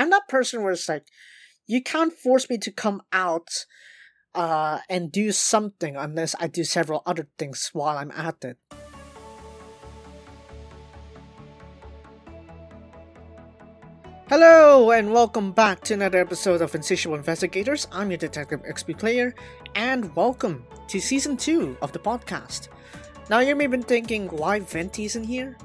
I'm that person where it's like, you can't force me to come out uh, and do something unless I do several other things while I'm at it. Hello and welcome back to another episode of Insatiable Investigators. I'm your Detective XP player, and welcome to season 2 of the podcast. Now you may have been thinking why Venti's in here?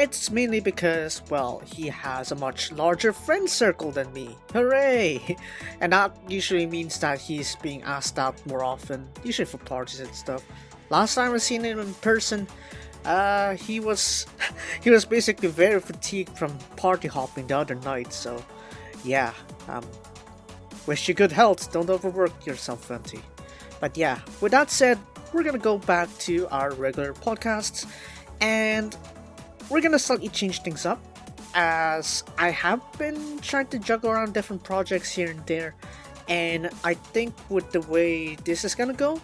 It's mainly because, well, he has a much larger friend circle than me. Hooray! And that usually means that he's being asked out more often, usually for parties and stuff. Last time I seen him in person, uh, he was he was basically very fatigued from party hopping the other night. So, yeah, um, wish you good health. Don't overwork yourself, Venti. But yeah, with that said, we're gonna go back to our regular podcasts, and we're gonna slightly change things up, as I have been trying to juggle around different projects here and there, and I think with the way this is gonna go,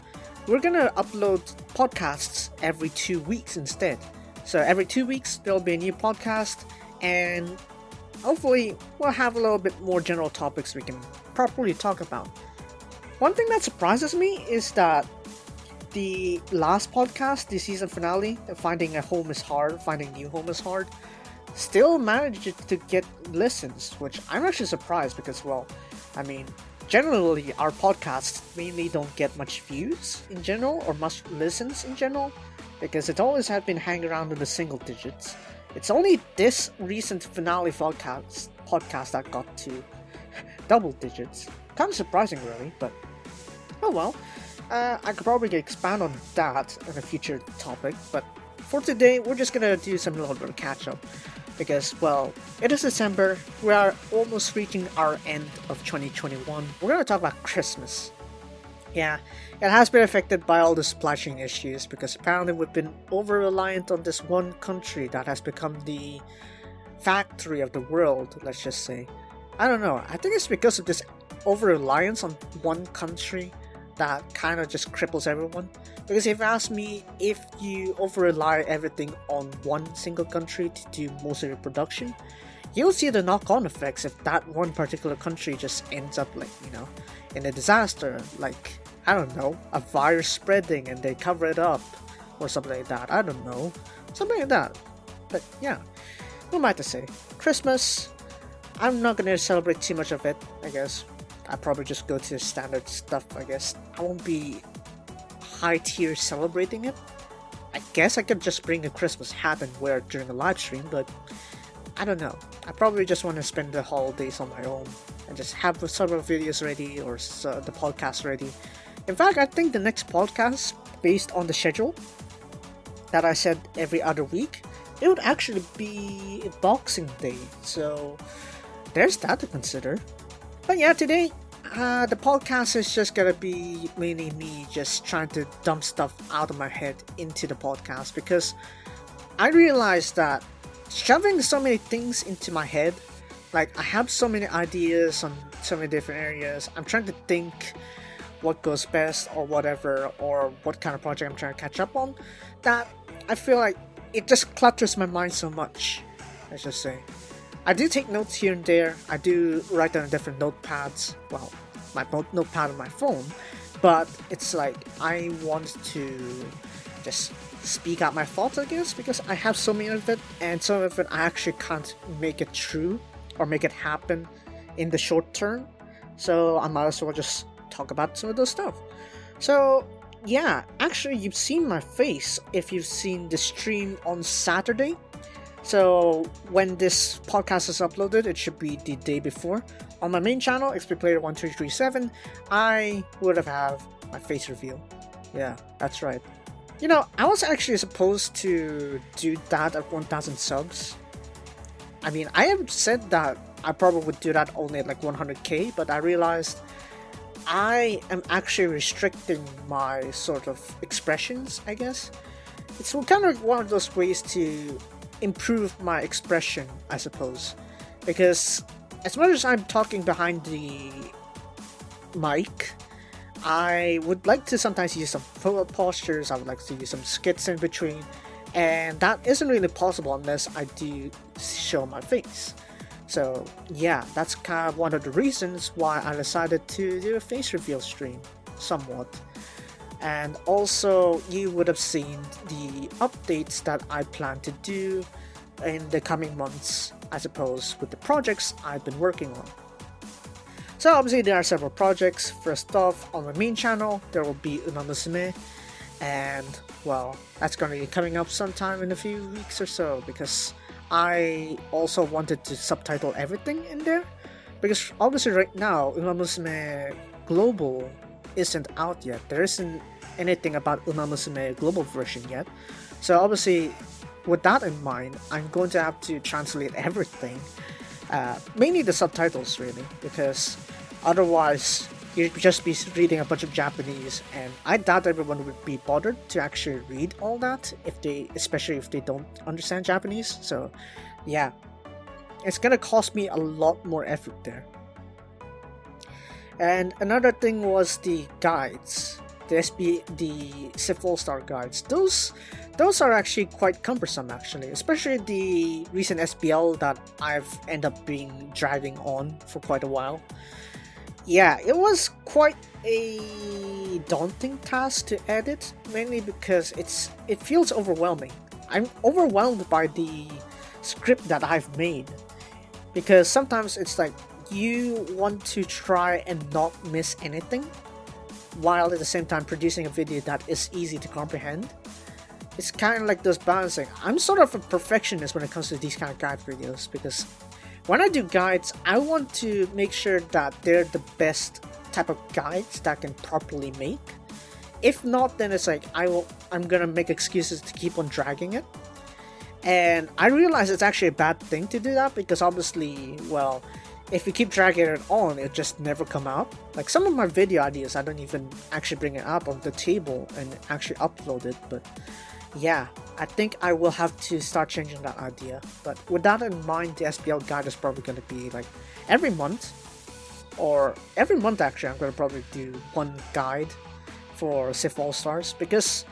we're gonna upload podcasts every two weeks instead. So every two weeks there'll be a new podcast, and hopefully we'll have a little bit more general topics we can properly talk about. One thing that surprises me is that the last podcast, the season finale, Finding a Home is Hard, Finding New Home is Hard, still managed to get listens, which I'm actually surprised because, well, I mean, generally our podcasts mainly don't get much views in general or much listens in general because it always had been hanging around in the single digits. It's only this recent finale podcast podcast that got to double digits. Kind of surprising, really, but oh well. Uh, I could probably expand on that in a future topic, but for today, we're just gonna do some little bit of catch up because, well, it is December, we are almost reaching our end of 2021. We're gonna talk about Christmas. Yeah, it has been affected by all the chain issues because apparently we've been over reliant on this one country that has become the factory of the world, let's just say. I don't know, I think it's because of this over reliance on one country that kind of just cripples everyone. Because if you ask me, if you over rely everything on one single country to do most of your production, you'll see the knock on effects if that one particular country just ends up like, you know, in a disaster. Like, I don't know, a virus spreading and they cover it up or something like that. I don't know. Something like that. But yeah, what am I to say? Christmas, I'm not gonna celebrate too much of it, I guess. I probably just go to the standard stuff, I guess. I won't be high tier celebrating it. I guess I could just bring a Christmas hat and wear it during a live stream, but I don't know. I probably just want to spend the holidays on my own and just have several videos ready or uh, the podcast ready. In fact, I think the next podcast, based on the schedule that I said every other week, it would actually be Boxing Day. So there's that to consider. But yeah, today uh, the podcast is just gonna be mainly me just trying to dump stuff out of my head into the podcast because I realized that shoving so many things into my head, like I have so many ideas on so many different areas. I'm trying to think what goes best or whatever, or what kind of project I'm trying to catch up on. That I feel like it just clutters my mind so much. Let's just say. I do take notes here and there. I do write down different notepads. Well, my notepad on my phone, but it's like I want to just speak out my thoughts, I guess, because I have so many of it, and some of it I actually can't make it true or make it happen in the short term. So I might as well just talk about some of those stuff. So yeah, actually, you've seen my face if you've seen the stream on Saturday. So when this podcast is uploaded, it should be the day before. On my main channel, XP Player 1337, I would have have my face reveal. Yeah, that's right. You know, I was actually supposed to do that at 1000 subs. I mean, I have said that I probably would do that only at like 100k, but I realized I am actually restricting my sort of expressions, I guess. It's kind of one of those ways to improve my expression, I suppose. Because as much as I'm talking behind the mic, I would like to sometimes use some postures, I would like to use some skits in between, and that isn't really possible unless I do show my face. So yeah, that's kind of one of the reasons why I decided to do a face reveal stream, somewhat. And also, you would have seen the updates that I plan to do in the coming months, I suppose, with the projects I've been working on. So obviously there are several projects. First off, on my main channel, there will be Umamusume, and well, that's going to be coming up sometime in a few weeks or so because I also wanted to subtitle everything in there because obviously right now Umamusume Global isn't out yet. There isn't anything about Umamusume Global version yet. So obviously with that in mind, I'm going to have to translate everything, uh, mainly the subtitles really, because otherwise you'd just be reading a bunch of Japanese, and I doubt everyone would be bothered to actually read all that if they, especially if they don't understand Japanese. So, yeah, it's gonna cost me a lot more effort there. And another thing was the guides, the SB, the SIF All Star guides. Those, those are actually quite cumbersome, actually, especially the recent SBL that I've ended up being driving on for quite a while yeah, it was quite a daunting task to edit, mainly because it's it feels overwhelming. I'm overwhelmed by the script that I've made because sometimes it's like you want to try and not miss anything while at the same time producing a video that is easy to comprehend. It's kind of like those balancing. I'm sort of a perfectionist when it comes to these kind of guide videos because when I do guides, I want to make sure that they're the best type of guides that I can properly make. If not, then it's like I will I'm gonna make excuses to keep on dragging it. And I realize it's actually a bad thing to do that because obviously, well, if you keep dragging it on, it just never come out. Like some of my video ideas, I don't even actually bring it up on the table and actually upload it. But yeah, I think I will have to start changing that idea. But with that in mind, the SBL guide is probably going to be like every month, or every month actually, I'm going to probably do one guide for SIF All Stars because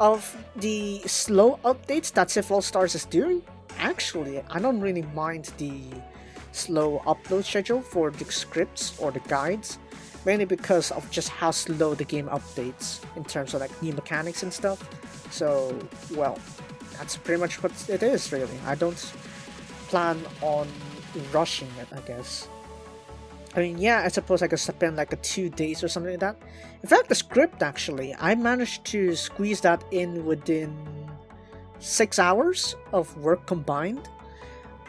of the slow updates that SIF All Stars is doing. Actually, I don't really mind the slow upload schedule for the scripts or the guides mainly because of just how slow the game updates in terms of like new mechanics and stuff so, well, that's pretty much what it is, really. I don't plan on rushing it, I guess. I mean, yeah, I suppose I could spend like a two days or something like that. In fact, the script actually, I managed to squeeze that in within six hours of work combined.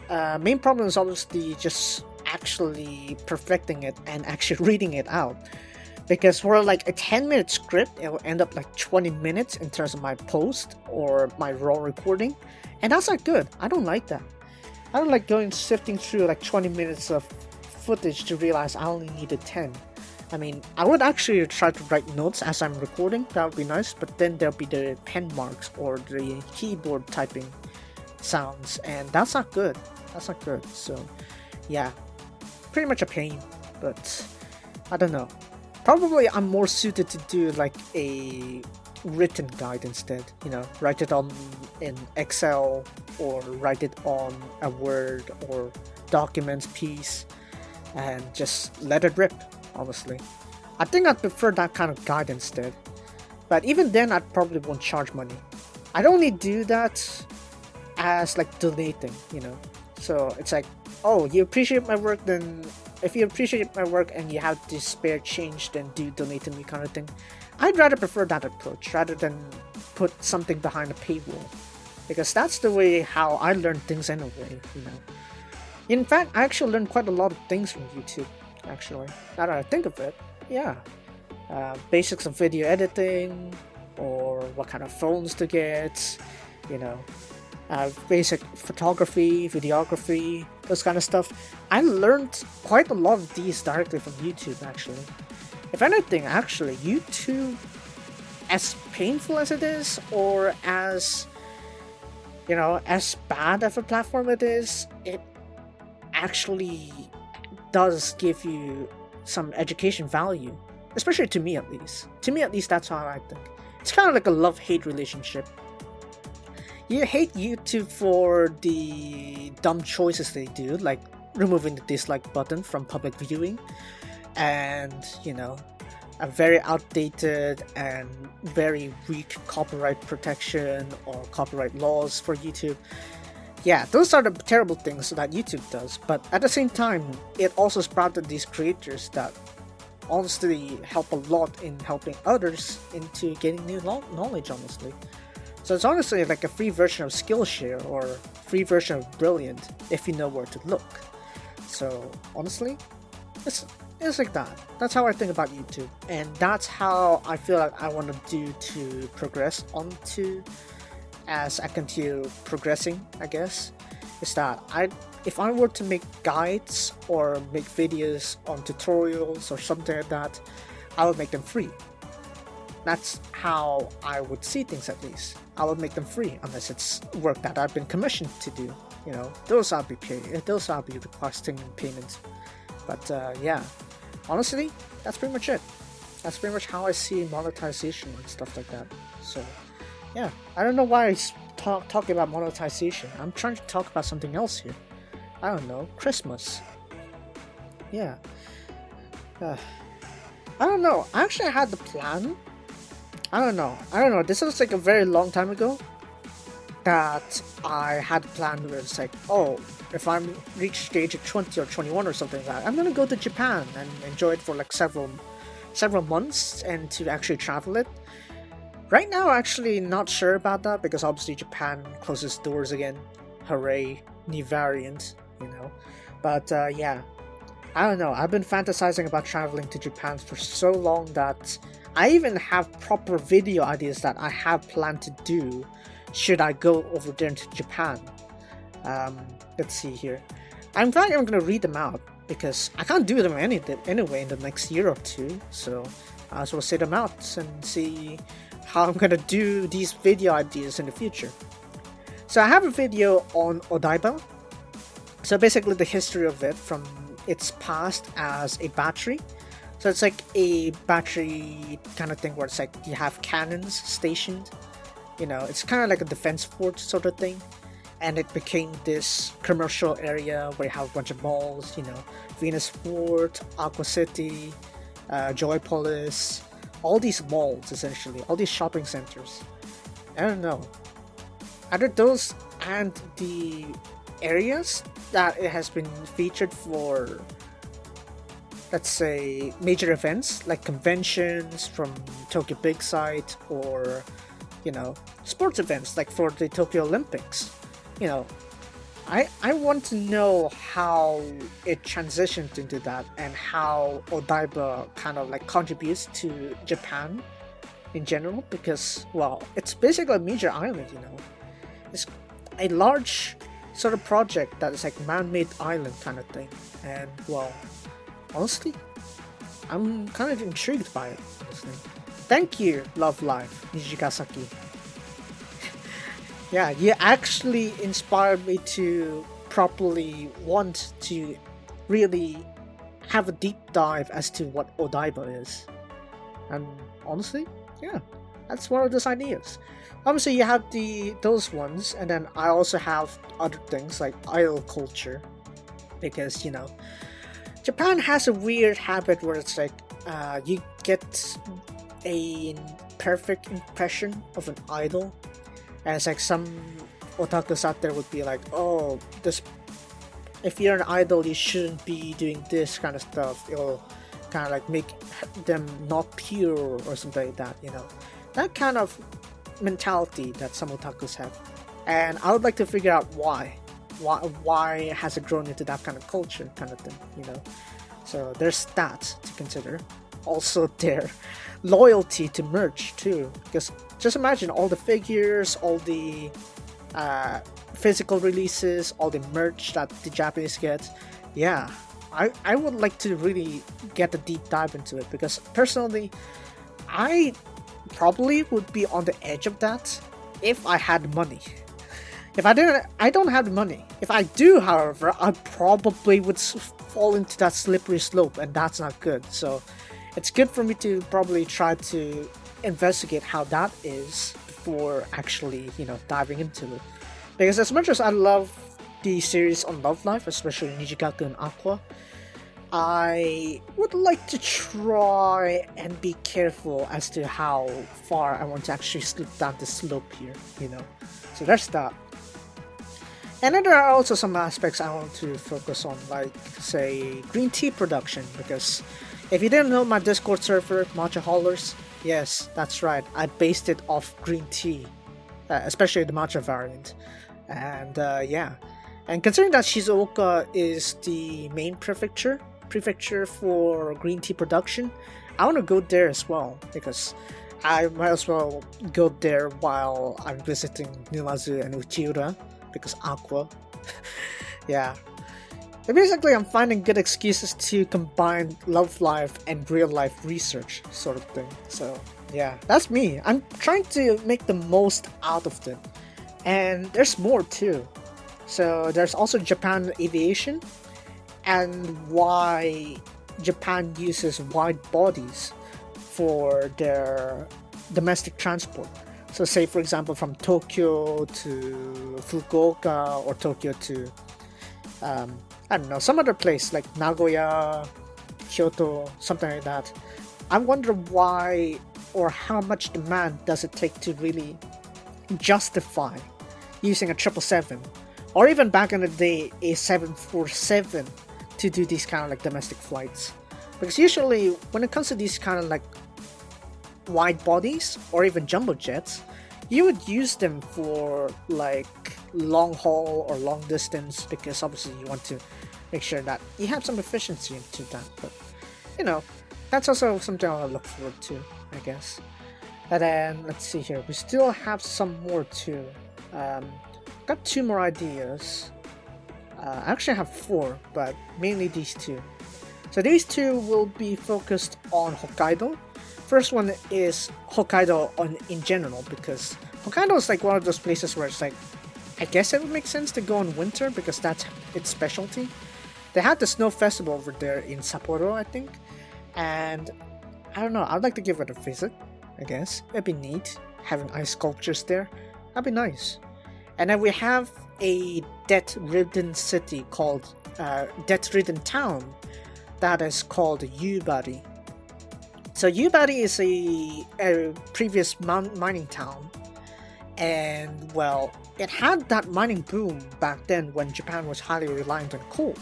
Uh, main problem is obviously just actually perfecting it and actually reading it out. Because for like a 10 minute script it will end up like 20 minutes in terms of my post or my raw recording. And that's not good. I don't like that. I don't like going sifting through like 20 minutes of footage to realize i only needed 10 i mean i would actually try to write notes as i'm recording. That would be nice. But then there'll be the pen marks or the keyboard typing sounds. And that's not good that's not good so yeah pretty much a pain but i don't know Probably I'm more suited to do like a written guide instead. You know, write it on in Excel or write it on a Word or documents piece and just let it rip, honestly. I think I'd prefer that kind of guide instead. But even then, I probably won't charge money. I'd only do that as like donating, you know. So it's like, oh, you appreciate my work, then if you appreciate my work and you have the spare change, then do donate to me kind of thing. I'd rather prefer that approach rather than put something behind a paywall. Because that's the way how I learn things anyway, you know. In fact, I actually learned quite a lot of things from YouTube, actually. Now that I think of it, yeah. Uh, basics of video editing, or what kind of phones to get, you know, uh, basic photography, videography, those kind of stuff. I learned quite a lot of these directly from YouTube actually. If anything, actually, YouTube, as painful as it is, or as you know, as bad of a platform it is, it actually does give you some education value, especially to me at least. To me at least, that's how I think. It's kind of like a love-hate relationship you hate YouTube for the dumb choices they do, like removing the dislike button from public viewing, and you know, a very outdated and very weak copyright protection or copyright laws for YouTube. Yeah, those are the terrible things that YouTube does, but at the same time, it also sprouted these creators that honestly help a lot in helping others into getting new knowledge, honestly. So it's honestly like a free version of Skillshare or free version of Brilliant if you know where to look. So honestly, it's it's like that. That's how I think about YouTube, and that's how I feel like I want to do to progress onto as I continue progressing. I guess is that I if I were to make guides or make videos on tutorials or something like that, I would make them free. That's how I would see things at least. I would make them free unless it's work that I've been commissioned to do. You know, those I'll be paying. Those I'll be requesting payment. But uh, yeah, honestly, that's pretty much it. That's pretty much how I see monetization and stuff like that. So yeah, I don't know why I talk talking about monetization. I'm trying to talk about something else here. I don't know, Christmas. Yeah. Uh, I don't know. I actually had the plan. I don't know. I don't know. This was like a very long time ago that I had planned where it's like, oh, if I'm reach the age of 20 or 21 or something like that, I'm gonna go to Japan and enjoy it for like several several months and to actually travel it. Right now, actually not sure about that because obviously Japan closes doors again. Hooray, new variant, you know. But uh, yeah, I don't know. I've been fantasizing about traveling to Japan for so long that I even have proper video ideas that I have planned to do should I go over there to Japan. Um, let's see here. I'm probably I'm gonna read them out because I can't do them any, anyway in the next year or two. So I as well say them out and see how I'm gonna do these video ideas in the future. So I have a video on Odaiba. So basically the history of it from its past as a battery. So it's like a battery kind of thing where it's like you have cannons stationed you know, it's kind of like a defense fort sort of thing. And it became this commercial area where you have a bunch of malls, you know, Venus Fort, Aqua City, uh, Joypolis, all these malls essentially, all these shopping centers. I don't know. Either those and the areas that it has been featured for, let's say, major events like conventions from Tokyo Big Sight or you know, sports events like for the Tokyo Olympics. You know, I I want to know how it transitioned into that and how Odaiba kind of like contributes to Japan in general because well, it's basically a major island, you know. It's a large sort of project that is like man-made island kind of thing. And well, honestly, I'm kind of intrigued by it, honestly. Thank you, Love Live, Nijigasaki. yeah, you actually inspired me to properly want to really have a deep dive as to what Odaiba is. And honestly, yeah, that's one of those ideas. Obviously, you have the those ones, and then I also have other things like idol culture, because you know, Japan has a weird habit where it's like uh, you get a perfect impression of an idol. And it's like some otakus out there would be like oh this if you're an idol you shouldn't be doing this kind of stuff. It'll kind of like make them not pure or something like that you know? That kind of mentality that some otakus have. And i would like to figure out why why why has it grown into that kind of culture kind of thing you know so there's that to consider also their loyalty to merch too. Because just imagine all the figures, all the uh, physical releases, all the merch that the Japanese get. Yeah, I, I would like to really get a deep dive into it because personally, I probably would be on the edge of that if I had money. If I didn't, I don't have the money. If I do, however, I probably would fall into that slippery slope, and that's not good. So, it's good for me to probably try to investigate how that is before actually, you know, diving into it. Because as much as I love the series on Love Live, especially Nijigaku and Aqours, I would like to try and be careful as to how far I want to actually slip down the slope here, you know. So there's that. And then there are also some aspects I want to focus on, like, say, green tea production, because if you didn't know my Discord server, Matcha Haulers, yes, that's right, I based it off green tea, uh, especially the matcha variant. And uh, yeah, and considering that Shizuoka is the main prefecture, prefecture for green tea production, I want to go there as well because I might as well go there while I'm visiting Numazu and Uchiura because Aqours. yeah. But basically, I'm finding good excuses to combine love life and real life research, sort of thing. So, yeah, that's me. I'm trying to make the most out of it. And there's more too. So, there's also Japan Aviation, and why Japan uses wide bodies for their domestic transport. So, say for example, from Tokyo to Fukuoka or Tokyo to um, I don't know some other place like Nagoya, Kyoto, something like that. I wonder why or how much demand does it take to really justify using a triple seven, or even back in the day a seven four seven to do these kind of like domestic flights because usually when it comes to these kind of like wide bodies or even jumbo jets you would use them for like long haul or long distance because obviously you want to make sure that you have some efficiency into that. But you know that's also something i'll look forward to i guess. And then let's see here. We still have some more too. Um, got two more ideas. Uh, I actually have four, but mainly these two. So these two will be focused on Hokkaido. First one is Hokkaido on in general because Hokkaido is like one of those places where it's like I guess it would make sense to go in winter because that's its specialty. They had the snow festival over there in Sapporo, I think, and I don't know. I'd like to give it a visit. I guess it'd be neat having ice sculptures there. That'd be nice. And then we have a debt-ridden city called uh, debt-ridden town that is called Yubari. So Yubari is a, a previous mining town, and well, it had that mining boom back then when Japan was highly reliant on coal.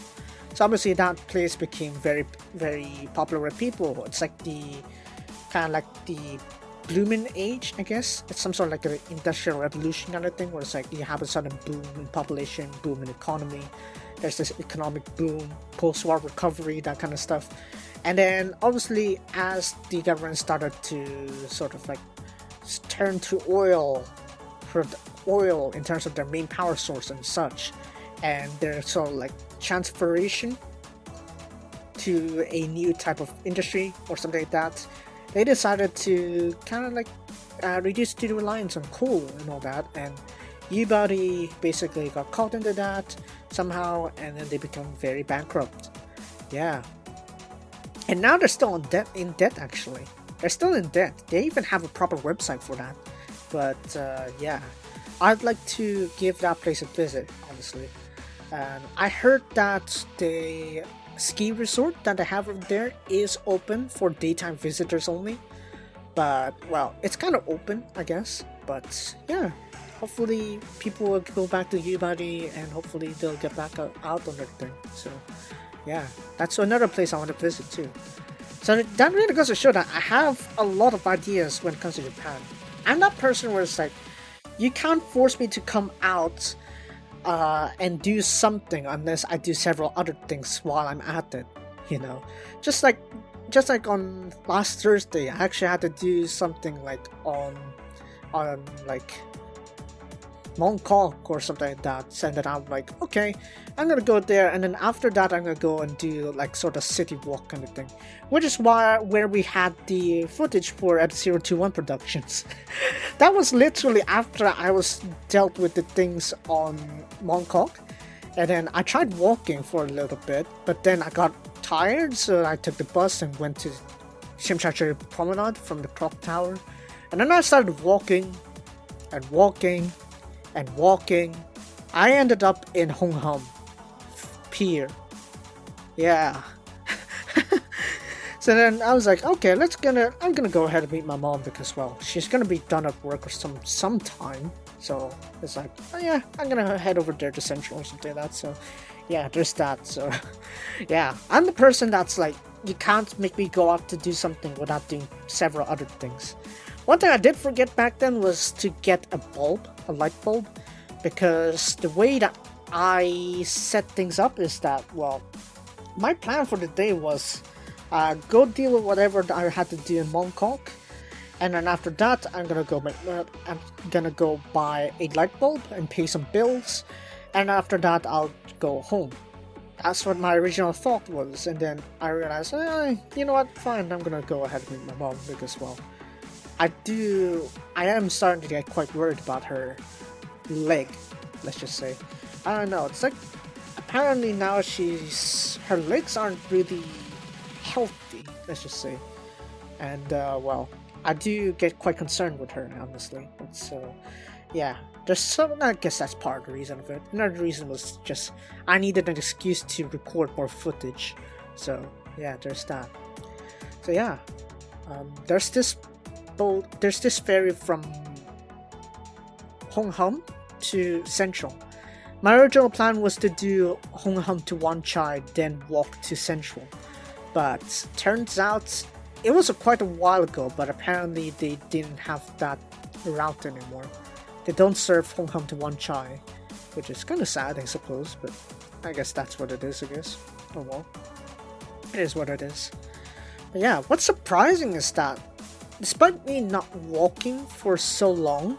So obviously that place became very, very popular with people. It's like the kind of like the blooming age, I guess. It's some sort of like an industrial revolution kind of thing where it's like you have a sudden boom in population, boom in economy. There's this economic boom, post war recovery, that kind of stuff. And then obviously, as the government started to sort of like turn to oil for the oil in terms of their main power source and such, and their sort of like transferation to a new type of industry or something like that they decided to kind of like uh, reduce the reliance on coal and all that, and Yubari basically got caught into that somehow, and then they become very bankrupt. Yeah, and now they're still in debt. In debt, actually, they're still in debt. They even have a proper website for that. But uh, yeah, I'd like to give that place a visit, honestly. And I heard that the ski resort that they have over there is open for daytime visitors only. But, well, it's kind of open, I guess. But, yeah, hopefully people will go back to Yubari and hopefully they'll get back out on their thing. So, yeah, that's another place I want to visit too. So that really goes to show that I have a lot of ideas when it comes to Japan. I'm that person where it's like, you can't force me to come out uh, and do something unless I do several other things while I'm at it. You know, just like just like on last Thursday, I actually had to do something like on on like Mongkok or something like that. So it I'm like, okay, I'm gonna go there, and then after that, I'm gonna go and do like sort of city walk kind of thing, which is why where we had the footage for F021 Productions. that was literally after I was dealt with the things on Mongkok, and then I tried walking for a little bit, but then I got tired, so I took the bus and went to Tsim Sha Tsui Promenade from the clock tower, and then I started walking and walking and walking I ended up in Hung Hom Pier. Yeah. so then I was like, okay, let's gonna I'm gonna go ahead and meet my mom because well, she's gonna be done at work or some sometime. So it's like, oh yeah, I'm gonna head over there to Central or something like that. So yeah, there's that. So yeah, I'm the person that's like, you can't make me go out to do something without doing several other things. One thing I did forget back then was to get a bulb, a light bulb, because the way that I set things up is that, well, my plan for the day was uh, go deal with whatever I had to do in Mongkok, and then after that, I'm gonna go make, uh, I'm gonna go buy a light bulb and pay some bills, and after that, I'll go home. That's what my original thought was, and then I realized, eh, you know what, fine, I'm gonna go ahead and meet my mom because, well, I do. I am starting to get quite worried about her leg. Let's just say. I don't know. It's like apparently now she's her legs aren't really healthy. Let's just say. And uh, well, I do get quite concerned with her honestly. But so, yeah. There's some. I guess that's part of the reason of it. Another reason was just I needed an excuse to record more footage. So yeah, there's that. So yeah, um, there's this There's this ferry from Hung Hom to Central. My original plan was to do Hung Hom to Wan Chai, then walk to Central. But turns out it was quite a while ago, but apparently they didn't have that route anymore. They don't serve Hung Hom to Wan Chai, which is kind of sad, I suppose, but I guess that's what it is, I guess. Oh well. It is what it is. But yeah, what's surprising is that despite me not walking for so long,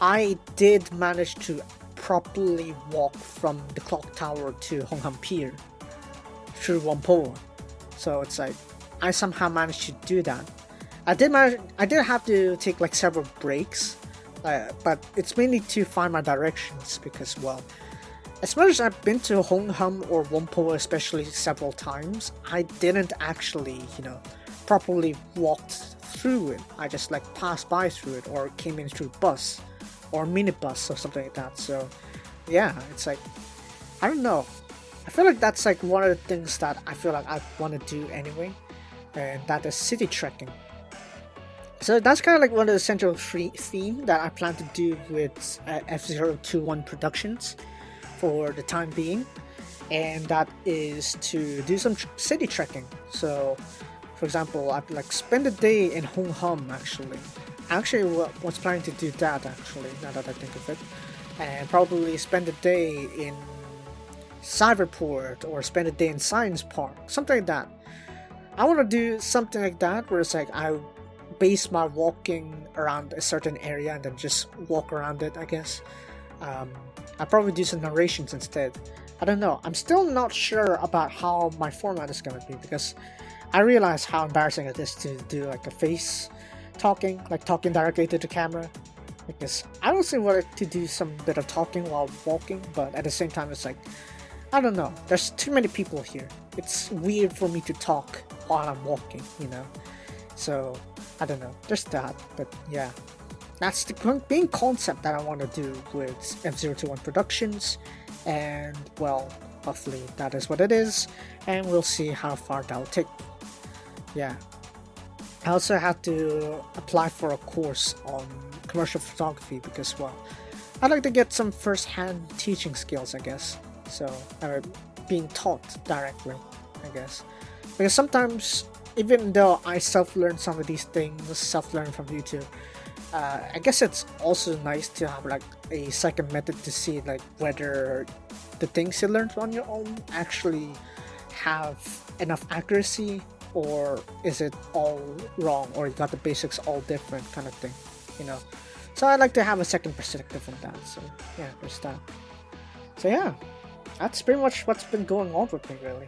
I did manage to properly walk from the clock tower to Hung Hom Pier through Whampoa. So it's like I somehow managed to do that. I did manage, I did have to take like several breaks, uh, but it's mainly to find my directions because well, as much as I've been to Hung Hom or Whampoa especially several times, I didn't actually you know properly walked through it. I just like passed by through it or came in through bus or minibus or something like that. So yeah, it's like I don't know. I feel like that's like one of the things that I feel like I want to do anyway, and that is city trekking. So that's kind of like one of the central theme that I plan to do with uh, F021 Productions for the time being, and that is to do some tr- city trekking. So for example, I'd like spend a day in Hong Kong actually. I actually was planning to do that actually, now that I think of it. And probably spend a day in Cyberport or spend a day in Science Park, something like that. I want to do something like that where it's like I base my walking around a certain area and then just walk around it, I guess. Um, i probably do some narrations instead. I don't know. I'm still not sure about how my format is going to be because I realize how embarrassing it is to do like a face talking, like talking directly to the camera. Because I also wanted to do some bit of talking while walking, but at the same time, it's like, I don't know. There's too many people here. It's weird for me to talk while I'm walking, you know? So, I don't know. There's that, but yeah. That's the main concept that I want to do with F021 Productions, and well, hopefully that is what it is, and we'll see how far that'll take yeah. I also had to apply for a course on commercial photography because, well, I'd like to get some first-hand teaching skills, I guess. So, or being taught directly, I guess. Because sometimes, even though I self-learn some of these things, self-learn from YouTube, uh, I guess it's also nice to have like a second method to see like whether the things you learned on your own actually have enough accuracy or is it all wrong or you got the basics all different kind of thing you know? So i like to have a second perspective on that so yeah there's that. So yeah that's pretty much what's been going on with me really.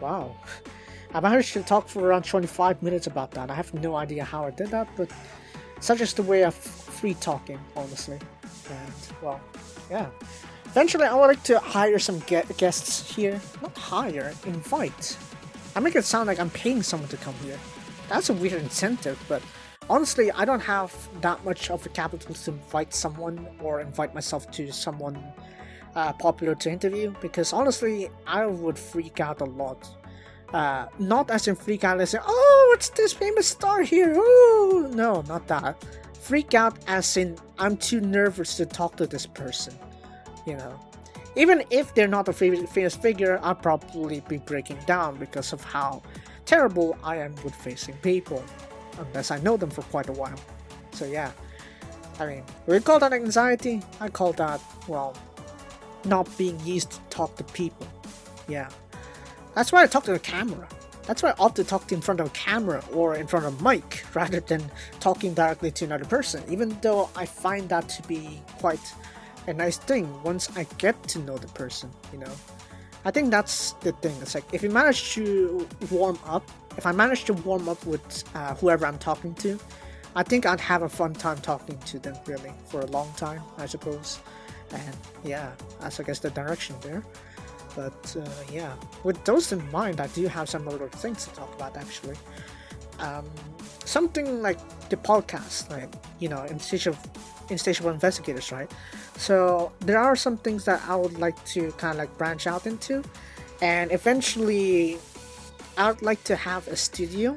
Wow. I managed to talk for around 25 minutes about that. I have no idea how i did that but such is the way of free talking honestly. And well yeah. Eventually i would like to hire some guests here. Not hire invite I make it sound like I'm paying someone to come here. That's a weird incentive, but honestly, I don't have that much of a capital to invite someone or invite myself to someone uh, popular to interview because honestly, I would freak out a lot. Uh, not as in freak out as in, oh, it's this famous star here. Oh, no, not that. Freak out as in, I'm too nervous to talk to this person. You know, even if they're not a famous figure, I'll probably be breaking down because of how terrible I am with facing people, unless I know them for quite a while. So yeah, I mean, we call that anxiety. I call that well, not being used to talk to people. Yeah, that's why I talk to the camera. That's why I opt to talk in front of a camera or in front of a mic rather than talking directly to another person. Even though I find that to be quite a nice thing once I get to know the person, you know. I think that's the thing. It's like if you manage to warm up, if I manage to warm up with uh, whoever I'm talking to, I think I'd have a fun time talking to them really for a long time, I suppose. And yeah, that's I guess the direction there. But uh, yeah, with those in mind, I do have some other things to talk about actually. Um, something like the podcast, like you know, in stage of insatiable investigators, right? So there are some things that I would like to kind of like branch out into, and eventually, I would like to have a studio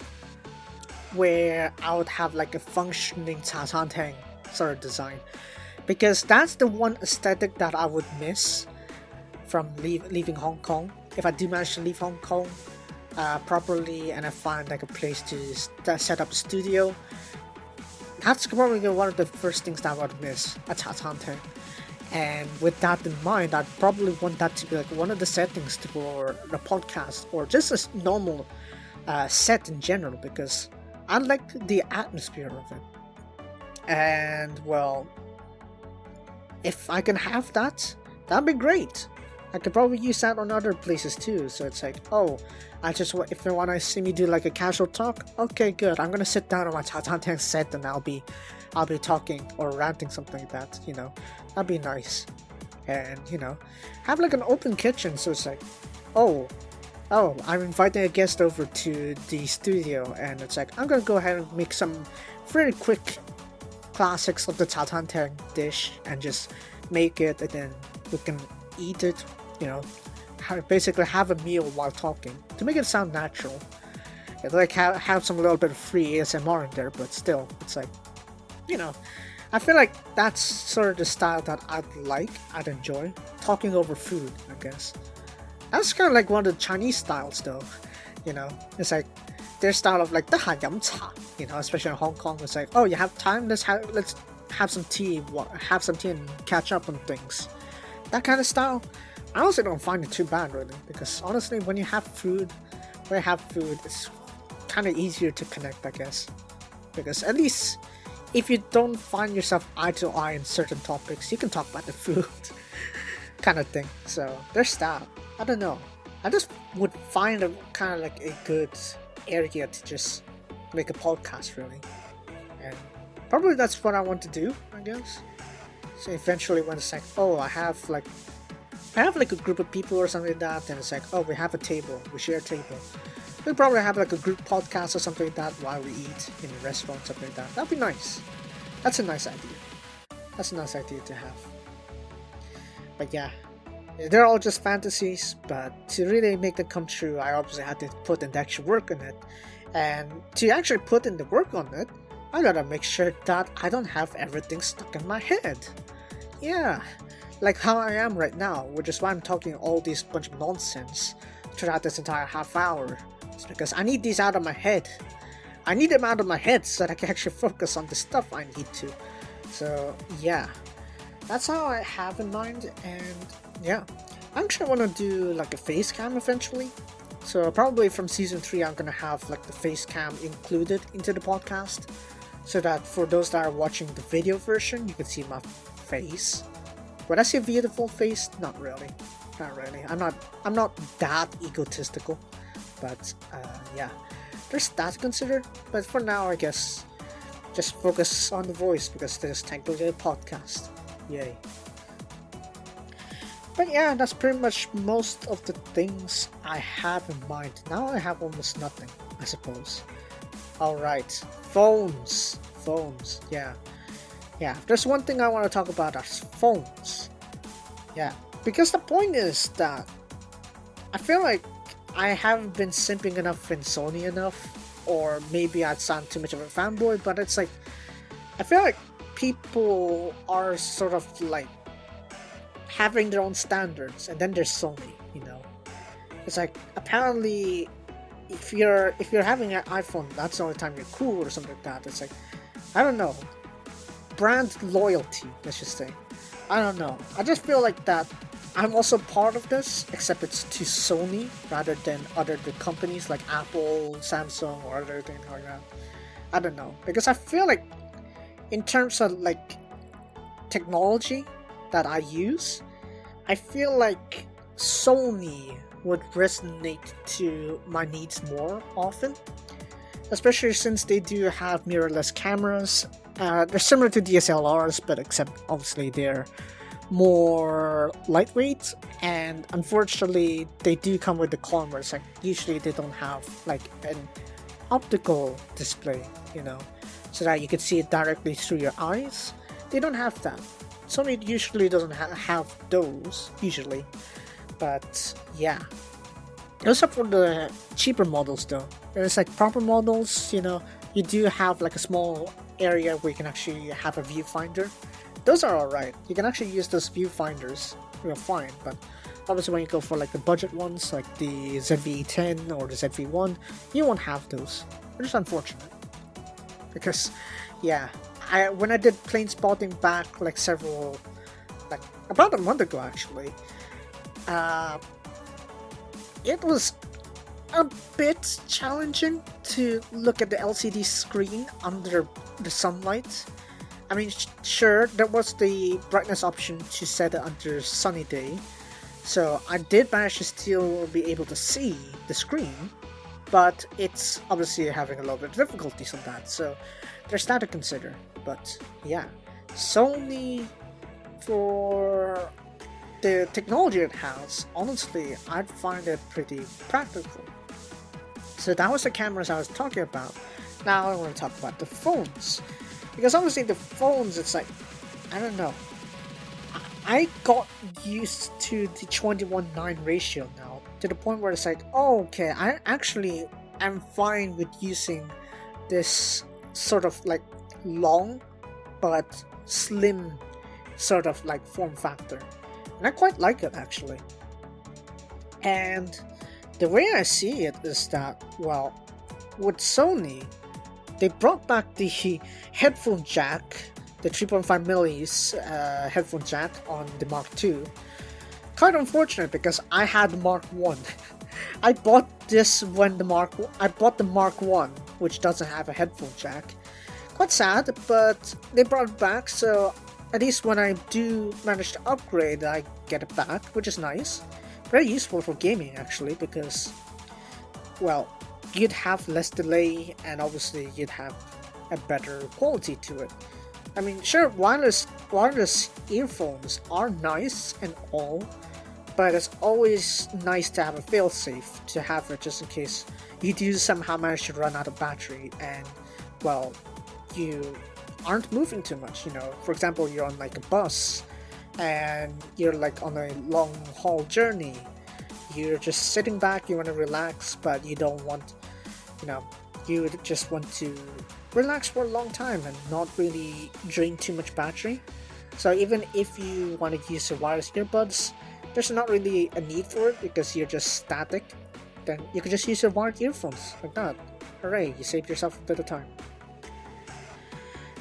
where I would have like a functioning Tang sort of design, because that's the one aesthetic that I would miss from leave, leaving Hong Kong. If I do manage to leave Hong Kong uh, properly and I find like a place to set up a studio that's probably one of the first things that I would miss at Hunter. And with that in mind, I'd probably want that to be like one of the settings for the podcast or just a normal uh, set in general because I like the atmosphere of it. And well, if I can have that, that'd be great. I could probably use that on other places too. So it's like, oh, I just if they want to see me do like a casual talk, okay, good. I'm gonna sit down on my Tang set and I'll be, I'll be talking or ranting something like that. You know, that'd be nice. And you know, have like an open kitchen. So it's like, oh, oh, I'm inviting a guest over to the studio, and it's like I'm gonna go ahead and make some very quick classics of the Tang dish and just make it, and then we can eat it you know, basically have a meal while talking to make it sound natural. It like have, have some little bit of free ASMR in there, but still, it's like, you know, I feel like that's sort of the style that I'd like, I'd enjoy talking over food. I guess that's kind of like one of the Chinese styles, though. You know, it's like their style of like the han yam cha. You know, especially in Hong Kong, it's like, oh, you have time, let's have let's have some tea, have some tea and catch up on things. That kind of style. I also don't find it too bad really because honestly when you have food when you have food it's kind of easier to connect I guess. Because at least if you don't find yourself eye to eye in certain topics you can talk about the food kind of thing. So there's that. I don't know. I just would find a kind of like a good area to just make a podcast really. And probably that's what I want to do I guess. So eventually when it's like oh I have like I have like a group of people or something like that, and it's like, oh, we have a table, we share a table. We probably have like a group podcast or something like that while we eat in a restaurant, something like that. That'd be nice. That's a nice idea. That's a nice idea to have. But yeah, they're all just fantasies, but to really make them come true, I obviously had to put in the actual work on it. And to actually put in the work on it, I gotta make sure that I don't have everything stuck in my head. Yeah, like how I am right now, which is why I'm talking all this bunch of nonsense throughout this entire half hour. It's because I need these out of my head. I need them out of my head so that I can actually focus on the stuff I need to. So yeah, that's how I have in mind, and yeah, I actually want to do like a face cam eventually. So probably from season three, I'm gonna have like the face cam included into the podcast, so that for those that are watching the video version, you can see my face would I say beautiful face? Not really. Not really. I'm not. I'm not that egotistical. But uh, yeah, there's that to consider. But for now, I guess just focus on the voice because this is technically a podcast. Yay. But yeah, that's pretty much most of the things I have in mind. Now I have almost nothing, I suppose. Alright, phones. Phones, yeah yeah, there's one thing I want to talk about as phones. Yeah, because the point is that I feel like I haven't been simping enough in Sony enough, or maybe I sound too much of a fanboy, but it's like I feel like people are sort of like having their own standards, and then there's Sony, you know. It's like apparently if you're if you're having an iPhone, that's the only time you're cool or something like that. It's like I don't know. Brand loyalty, let's just say. I don't know. I just feel like that I'm also part of this, except it's to Sony rather than other the companies like Apple, Samsung, or other things like that. I don't know because I feel like, in terms of like technology that I use, I feel like Sony would resonate to my needs more often, especially since they do have mirrorless cameras. Uh, they're similar to DSLRs, but except obviously they're more lightweight, and unfortunately, they do come with the cameras. Like usually, they don't have like an optical display, you know, so that you can see it directly through your eyes. They don't have that. Sony usually doesn't ha- have those usually, but yeah. Those are for the cheaper models though. There's like proper models, you know, you do have like a small area where you can actually have a viewfinder. Those are alright. You can actually use those viewfinders, You're fine, but obviously when you go for like the budget ones, like the ZV-10 or the ZV-1, you won't have those. Which is unfortunate. Because, yeah, I when I did plane spotting back like several, like about a month ago actually, uh, it was a bit challenging to look at the LCD screen under the sunlight. I mean, sh- sure, there was the brightness option to set it under sunny day, so I did manage to still be able to see the screen, but it's obviously having a little bit of difficulties on that, so there's that to consider. But yeah, Sony for the technology it has, honestly, I'd find it pretty practical. So that was the cameras I was talking about. Now I want to talk about the phones. Because obviously the phones, it's like, I don't know. I got used to the 21-9 ratio now, to the point where it's like, oh, okay, I actually am fine with using this sort of like long but slim sort of like form factor. And I quite like it actually. And the way I see it is that, well, with Sony, they brought back the headphone jack, the 3.5 millis uh, headphone jack on the Mark II. Quite unfortunate because I had Mark 1. I bought this when the Mark I bought the Mark 1, which doesn't have a headphone jack. Quite sad, but they brought it back, so at least when I do manage to upgrade, I get it back, which is nice. Very useful for gaming actually, because, well, you'd have less delay and obviously you'd have a better quality to it. I mean, sure, wireless wireless earphones are nice and all, but it's always nice to have a failsafe to have it just in case you do somehow manage to run out of battery and, well, you aren't moving too much. You know, for example, you're on like a bus and you're like on a long haul journey. You're just sitting back, you want to relax, but you don't want, you know, you just want to relax for a long time and not really drain too much battery. So even if you want to use the wireless earbuds, there's not really a need for it because you're just static. Then you can just use your wired earphones like that. Hooray, you saved yourself a bit of time.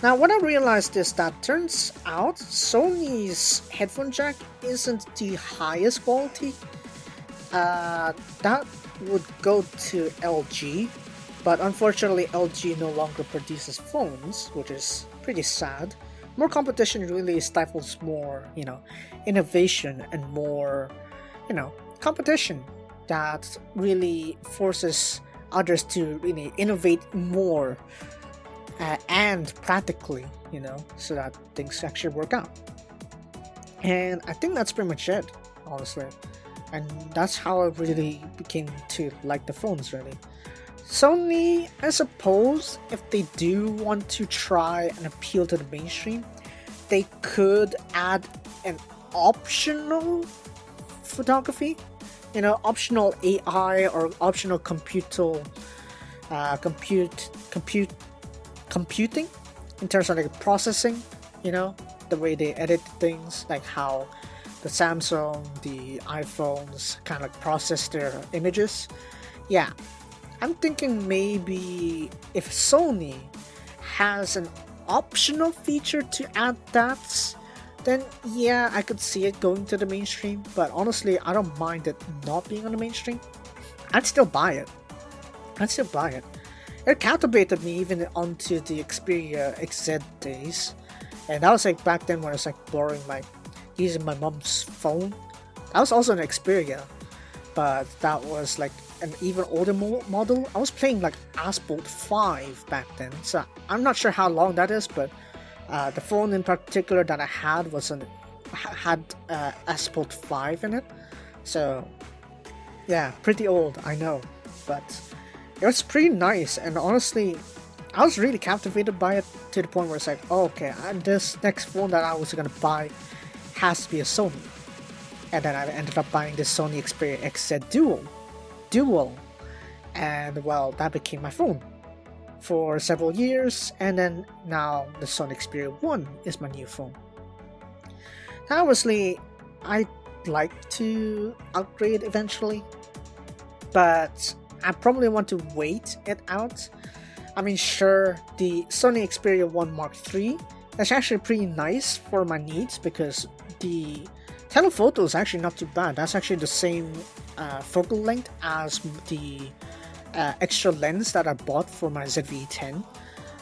Now, what I realized is that turns out Sony's headphone jack isn't the highest quality. Uh, that would go to LG, but unfortunately, LG no longer produces phones, which is pretty sad. More competition really stifles more, you know, innovation and more, you know, competition that really forces others to really innovate more uh, and practically, you know, so that things actually work out. And I think that's pretty much it, honestly. And that's how I really became to like the phones, really. Sony, I suppose, if they do want to try and appeal to the mainstream, they could add an optional photography. You know, optional AI or optional computer, uh, compute, compute, computing in terms of like processing. You know, the way they edit things, like how the Samsung, the iPhones kind of like process their images. Yeah, I'm thinking maybe if Sony has an optional feature to add that, then yeah, I could see it going to the mainstream. But honestly, I don't mind it not being on the mainstream. I'd still buy it. I'd still buy it. It captivated me even onto the Xperia XZ days. And that was like back then when I was like borrowing my, using my mom's phone. That was also an Xperia, but that was like an even older mo- model. I was playing like Asphalt 5 back then, so I'm not sure how long that is, but uh, the phone in particular that I had was an had uh, Asphalt 5 in it. So yeah, pretty old, I know, but it was pretty nice. And honestly, I was really captivated by it to the point where it's like, oh, okay, uh, this next phone that I was gonna buy has to be a Sony. And then I ended up buying the Sony Xperia XZ Dual Dual, and well, that became my phone for several years, and then now the Sony Xperia 1 is my new phone. Now, obviously, I'd like to upgrade eventually, but I probably want to wait it out. I mean, sure, the Sony Xperia 1 Mark III is actually pretty nice for my needs because the telephoto is actually not too bad. That's actually the same uh, focal length as the uh, extra lens that I bought for my ZV-10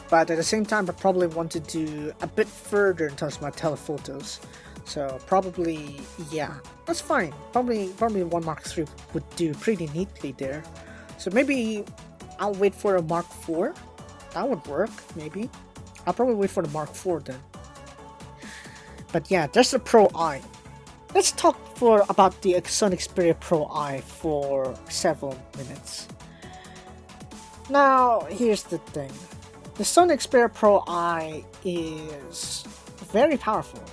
but at the same time I probably want to do a bit further in terms of my telephotos so probably yeah that's fine probably probably one Mark III would do pretty neatly there so maybe I'll wait for a Mark IV that would work maybe I'll probably wait for the Mark IV then but yeah there's the Pro I let's talk for about the Sony Xperia Pro I for several minutes. Now, here's the thing. The Sony Xperia Pro I is very powerful.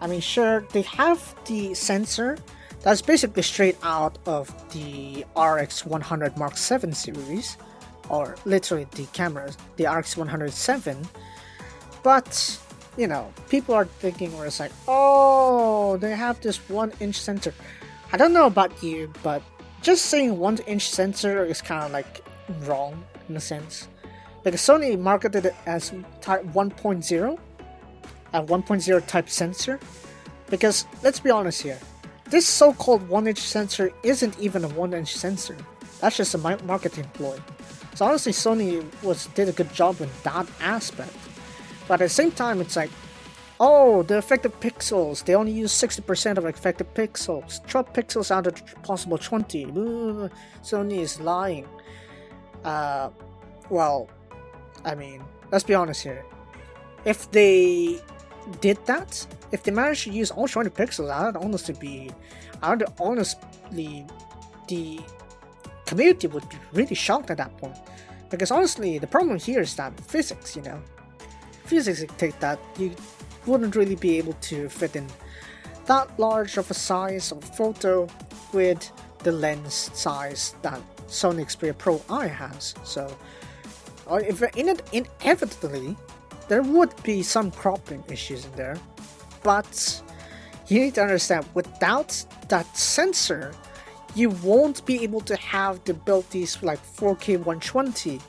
I mean, sure, they have the sensor that's basically straight out of the RX 100 Mark 7 series, or literally the cameras, the RX 107. But you know, people are thinking where it's like, oh, they have this one inch sensor. I don't know about you, but just saying one inch sensor is kind of like wrong in a sense. Because Sony marketed it as type 1.0, a 1.0 type sensor. Because let's be honest here, this so-called one inch sensor isn't even a one inch sensor. That's just a marketing ploy. So honestly, Sony was did a good job in that aspect. But at the same time, it's like, oh, the effective pixels, they only use 60% of effective pixels. 12 pixels out of possible 20. Sony is lying. Uh, well, I mean, let's be honest here. If they did that, if they managed to use all 20 pixels, I'd honestly be, I'd honestly, the community would be really shocked at that point. Because honestly, the problem here is that physics, you know, physics dictate that you wouldn't really be able to fit in that large of a size of photo with the lens size that Sony Xperia Pro I has. So, uh, if in it, inevitably, there would be some cropping issues in there, but you need to understand without that sensor, you won't be able to have the abilities like 4K 120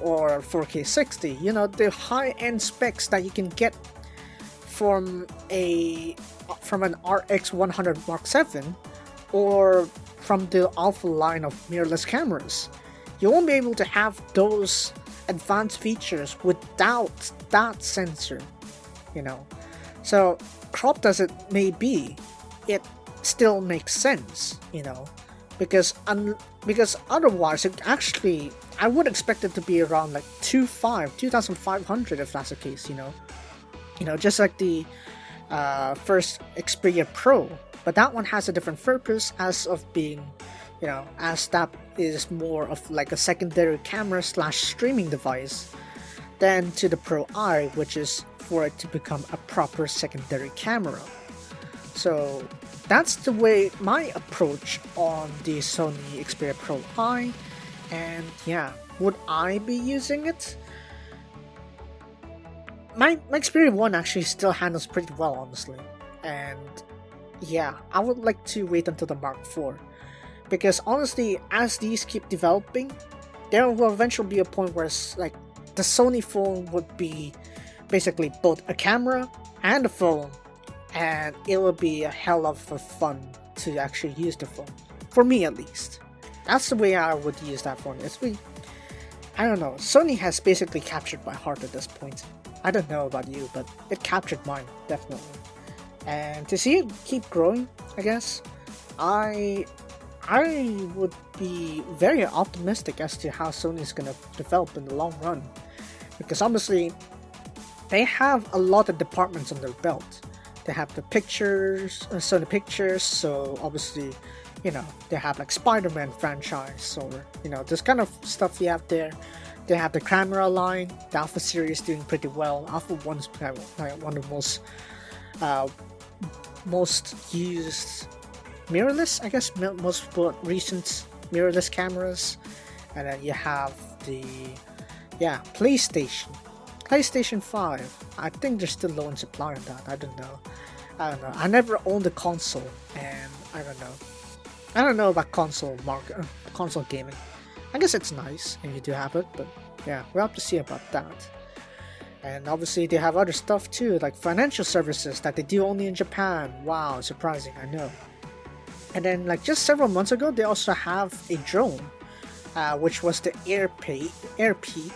or 4K 60. You know, the high-end specs that you can get from a from an RX 100 Mark 7 or from the Alpha line of mirrorless cameras. You won't be able to have those advanced features without that sensor, you know. So, cropped as it may be, it still makes sense, you know, because un- because otherwise it actually I would expect it to be around like 2.5, 2,500 if that's the case, you know. You know, just like the uh, first Xperia Pro, but that one has a different purpose as of being, you know, as that is more of like a secondary camera slash streaming device than to the Pro I, which is for it to become a proper secondary camera. So, that's the way my approach on the Sony Xperia Pro I. And yeah, would I be using it? My my Xperia One actually still handles pretty well, honestly, and yeah, I would like to wait until the Mark IV because honestly, as these keep developing, there will eventually be a point where it's like the Sony phone would be basically both a camera and a phone and it would be a hell of a fun to actually use the phone. For me at least. That's the way I would use that phone. It's really I don't know. Sony has basically captured my heart at this point. I don't know about you, but it captured mine, definitely. And to see it keep growing, I guess, I I would be very optimistic as to how Sony is gonna develop in the long run. Because obviously they have a lot of departments on their belt they have the pictures, uh, Sony Pictures, so obviously, you know, they have like Spider-Man franchise or you know this kind of stuff you have there. They have the camera line. The Alpha series doing pretty well. Alpha One's like one of the most uh, most used mirrorless, I guess, most recent mirrorless cameras. And then you have the yeah PlayStation PlayStation 5, I think they're still low supply on that. I don't know. I don't know. I never owned a console, and I don't know. I don't know about console market, uh, console gaming. I guess it's nice if you do have it, but yeah, we'll have to see about that. And obviously, they have other stuff too, like financial services that they do only in Japan. Wow, surprising, I know. And then, like just several months ago, they also have a drone, uh, which was the Air, Airpeak,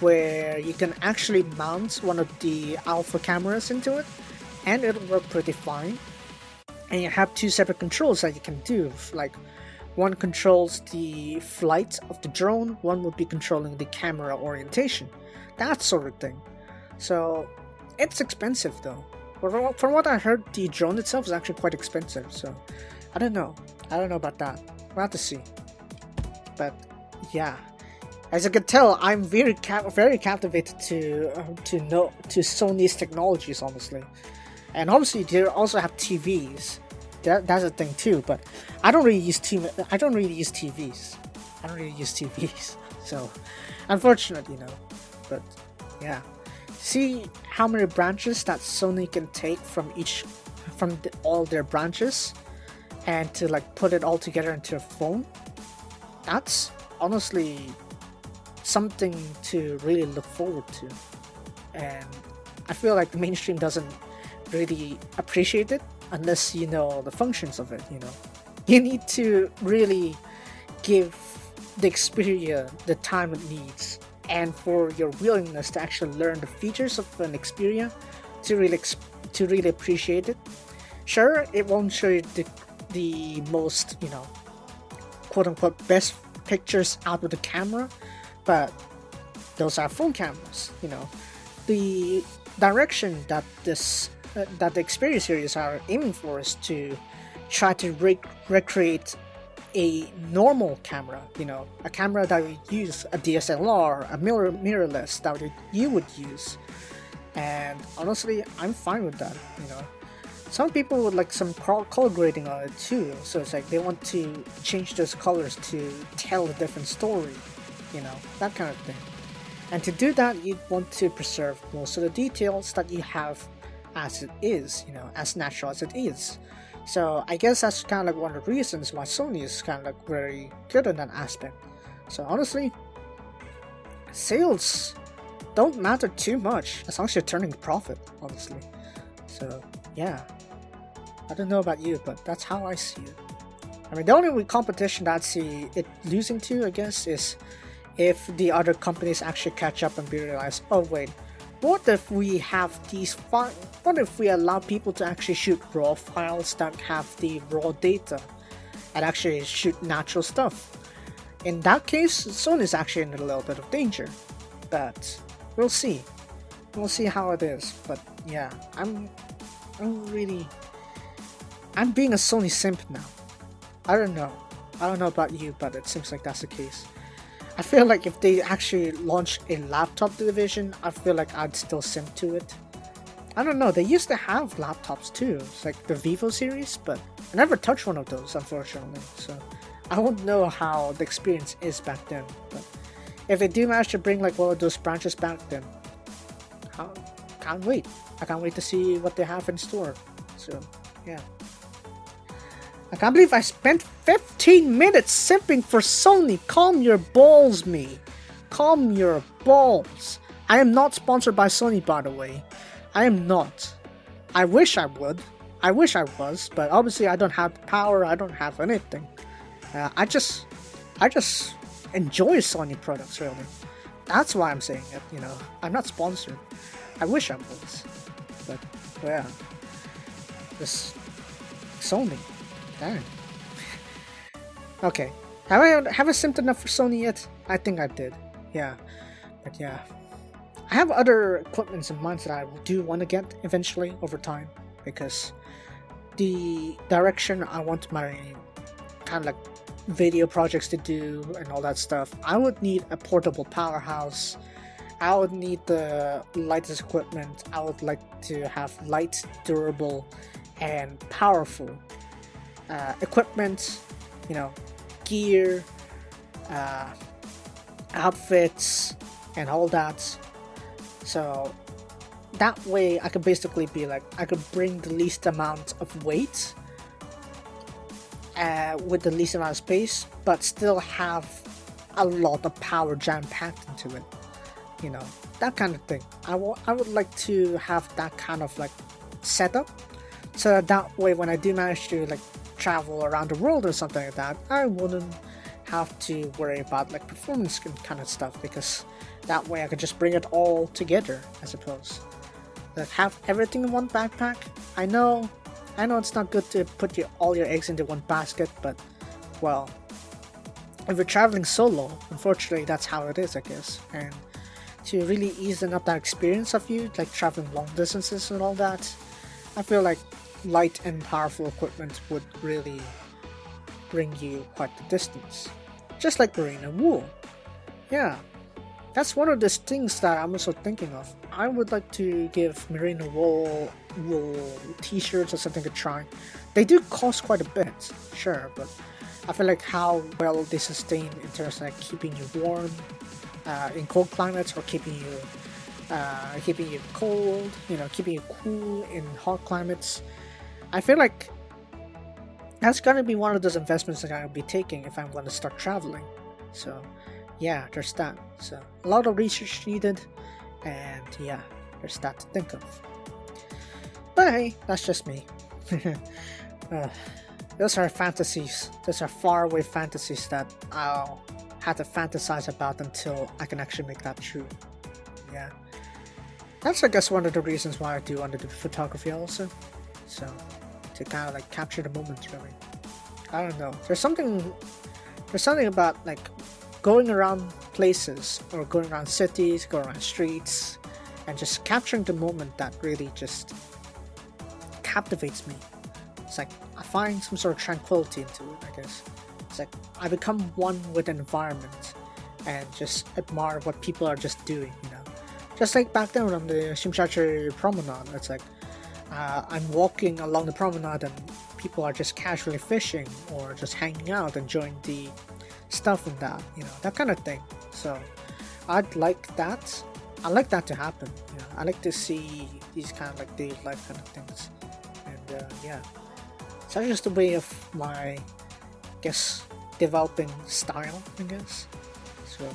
where you can actually mount one of the alpha cameras into it and it'll work pretty fine. And you have two separate controls that you can do. Like one controls the flight of the drone one would be controlling the camera orientation that sort of thing. So it's expensive though. From what i heard the drone itself is actually quite expensive so i don't know. I don't know about that. We'll have to see but yeah as you can tell, I'm very very captivated to uh, to know to Sony's technologies, honestly. And obviously, they also have TVs. That, that's a thing too. But I don't really use TV. I don't really use TVs. I don't really use TVs. So, unfortunately, you know. But yeah, see how many branches that Sony can take from each from the, all their branches, and to like put it all together into a phone. That's honestly something to really look forward to. And I feel like the mainstream doesn't really appreciate it unless you know the functions of it, you know. You need to really give the Xperia the time it needs and for your willingness to actually learn the features of an Xperia to really to really appreciate it. Sure, it won't show you the, the most, you know, quote unquote best pictures out of the camera, but those are phone cameras. You know, the direction that this uh, that the Xperia series are aiming for is to try to rec- recreate a normal camera. You know, a camera that would use a DSLR, a mirror mirrorless that you would use. And honestly, I'm fine with that. You know, some people would like some color grading on it too. So it's like they want to change those colors to tell a different story you know, that kind of thing. And to do that, you want to preserve most of the details that you have as it is, you know, as natural as it is. So I guess that's kind of like one of the reasons why Sony is kind of like very good in that aspect. So honestly, sales don't matter too much as long as you're turning profit, honestly. So yeah, I don't know about you, but that's how I see it. I mean, the only competition that I see it losing to, I guess, is if the other companies actually catch up and realize, oh wait, what if we have these fi- what if we allow people to actually shoot raw files that have the raw data and actually shoot natural stuff? In that case, Sony is actually in a little bit of danger. But we'll see. We'll see how it is. But yeah, I'm I'm really I'm being a Sony simp now. I don't know. I don't know about you, but it seems like that's the case. I feel like if they actually launch a laptop division, I feel like I'd still sim to it. I don't know. They used to have laptops too. It's like the VAIO series, but I never touched one of those, unfortunately. So I won't know how the experience is back then. But if they do manage to bring like one of those branches back, then can't wait. I can't wait to see what they have in store. So yeah. I can't believe I spent 15 minutes simping for Sony. Calm your balls, me. Calm your balls. I am not sponsored by Sony, by the way. I am not. I wish I would. I wish I was, but obviously I don't have power. I don't have anything. Uh, I just, I just enjoy Sony products really. That's why I'm saying it. You know, I'm not sponsored. I wish I was, but yeah, this Sony. Dang. okay, have I have I simped enough for Sony yet? I think I did. Yeah, but yeah. I have other equipments in mind that I do want to get eventually over time because the direction I want my kind of like video projects to do and all that stuff, I would need a portable powerhouse. I would need the lightest equipment. I would like to have light, durable, and powerful uh, equipment, you know, gear, uh, outfits, and all that so that way I could basically be like, I could bring the least amount of weight uh, with the least amount of space, but still have a lot of power jam packed into it. You know, that kind of thing. I, w- I would like to have that kind of like setup so that, that way when I do manage to like travel around the world or something like that, I wouldn't have to worry about like performance kind of stuff because that way I could just bring it all together, I suppose. Like have everything in one backpack. I know, I know it's not good to put your, all your eggs into one basket, but well, if you're traveling solo, unfortunately that's how it is, I guess. And to really ease up that experience of you, like traveling long distances and all that, I feel like light and powerful equipment would really bring you quite the distance. Just like merino wool. Yeah, that's one of the things that I'm also thinking of. I would like to give merino wool wool t-shirts or something a try. They do cost quite a bit, sure, but I feel like how well they sustain in terms of like keeping you warm uh, in cold climates or keeping you uh, keeping you cold, you know, keeping you cool in hot climates. I feel like that's gonna be one of those investments that I'll be taking if I'm gonna start traveling. So yeah, there's that. So a lot of research needed, and yeah, there's that to think of. But hey, that's just me. uh, those are fantasies. Those are faraway fantasies that I'll have to fantasize about until I can actually make that true. Yeah. That's I guess one of the reasons why I do want to do photography also. So to kind of like capture the moments really. I don't know. There's something there's something about like going around places or going around cities, going around streets, and just capturing the moment that really just captivates me. It's like I find some sort of tranquility into it, I guess. It's like I become one with the environment and just admire what people are just doing, you know. Just like back then on the Tsimsha promenade, it's like uh, I'm walking along the promenade and people are just casually fishing or just hanging out, enjoying the stuff and that, you know, that kind of thing. So I'd like that. I like that to happen. You know, I like to see these kind of like daily life kind of things. And uh, yeah, so that's just a way of my, guess, developing style. I guess. So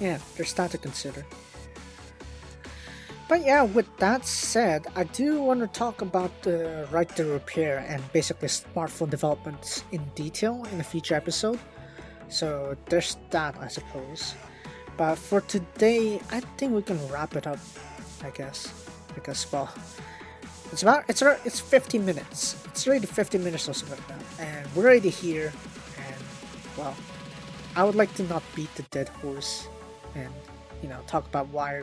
yeah, there's that to consider. But yeah, with that said, I do want to talk about the right to repair and basically smartphone developments in detail in a future episode. So there's that, I suppose. But for today, I think we can wrap it up, I guess, because well, it's about it's it's 15 minutes. It's already 15 minutes or something like that, and we're already here. Well, I would like to not beat the dead horse, and you know talk about why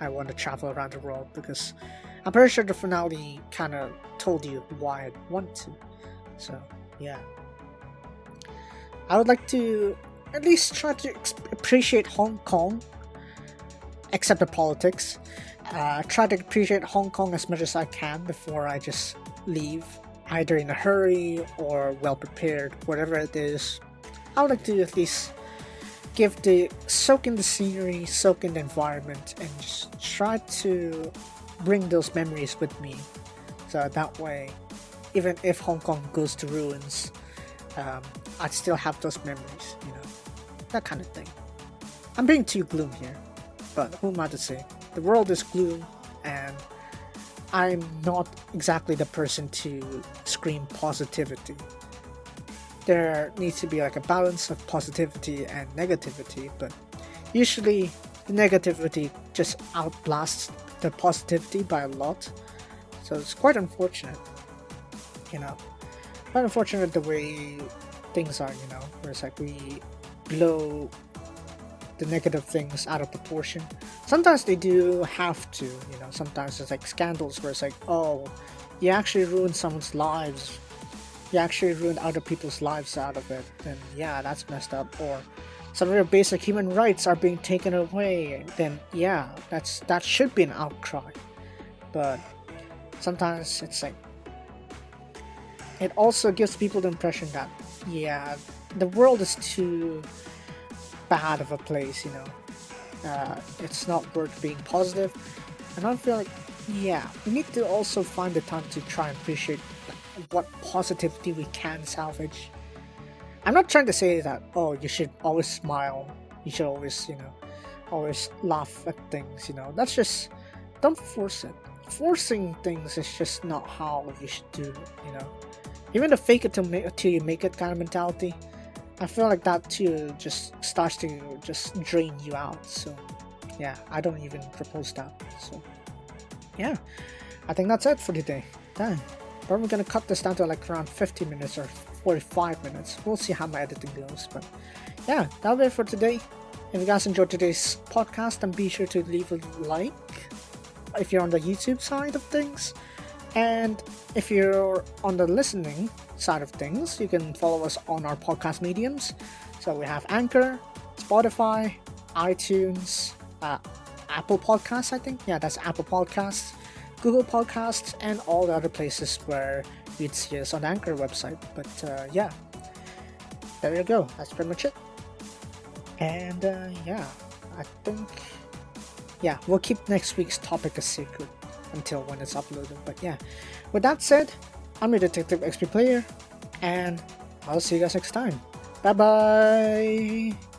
I want to travel around the world because I'm pretty sure the finale kind of told you why I want to. So yeah. I would like to at least try to appreciate Hong Kong, except the politics. uh, try to appreciate Hong Kong as much as I can before I just leave, either in a hurry or well prepared, whatever it is. I would like to at least give the soak in the scenery, soak in the environment, and just try to bring those memories with me. So that way, even if Hong Kong goes to ruins, um, I'd still have those memories, you know, that kind of thing. I'm being too gloom here, but who am I to say? The world is gloom, and I'm not exactly the person to scream positivity. There needs to be like a balance of positivity and negativity, but usually the negativity just outlasts the positivity by a lot. So it's quite unfortunate, you know. Quite unfortunate the way things are, you know, where it's like we blow the negative things out of proportion. Sometimes they do have to, you know, sometimes it's like scandals where it's like, oh, you actually ruined someone's lives. You actually ruined other people's lives out of it. Then yeah, that's messed up. Or some of your basic human rights are being taken away. Then yeah, that's that should be an outcry. But sometimes it's like it also gives people the impression that yeah, the world is too bad of a place, you know. Uh, it's not worth being. And I feel like, yeah, we need to also find the time to try and appreciate what positivity we can salvage. I'm not trying to say that, oh, you should always smile, you should always, you know, always laugh at things, you know. That's just, don't force it. Forcing things is just not how you should do it, you know. Even the fake it till, make, till you make it kind of mentality, I feel like that too just starts to just drain you out. So yeah, I don't even propose that. So yeah, I think that's it for today. Done. Probably gonna cut this down to like around 50 minutes or 45 minutes. We'll see how my editing goes. But yeah, that'll be it for today. If you guys enjoyed today's podcast, then be sure to leave a like if you're on the YouTube side of things. And if you're on the listening side of things, you can follow us on our podcast mediums. So we have Anchor, Spotify, iTunes, uh, Apple Podcasts, I think. Yeah, that's Apple Podcasts, Google Podcasts, and all the other places where you'd see us on Anchor website. But uh, yeah, there you go. That's pretty much it. And uh, yeah, I think, yeah, we'll keep next week's topic a secret until when it's uploaded. But yeah, with that said, I'm your Detective XP player, and I'll see you guys next time. Bye bye!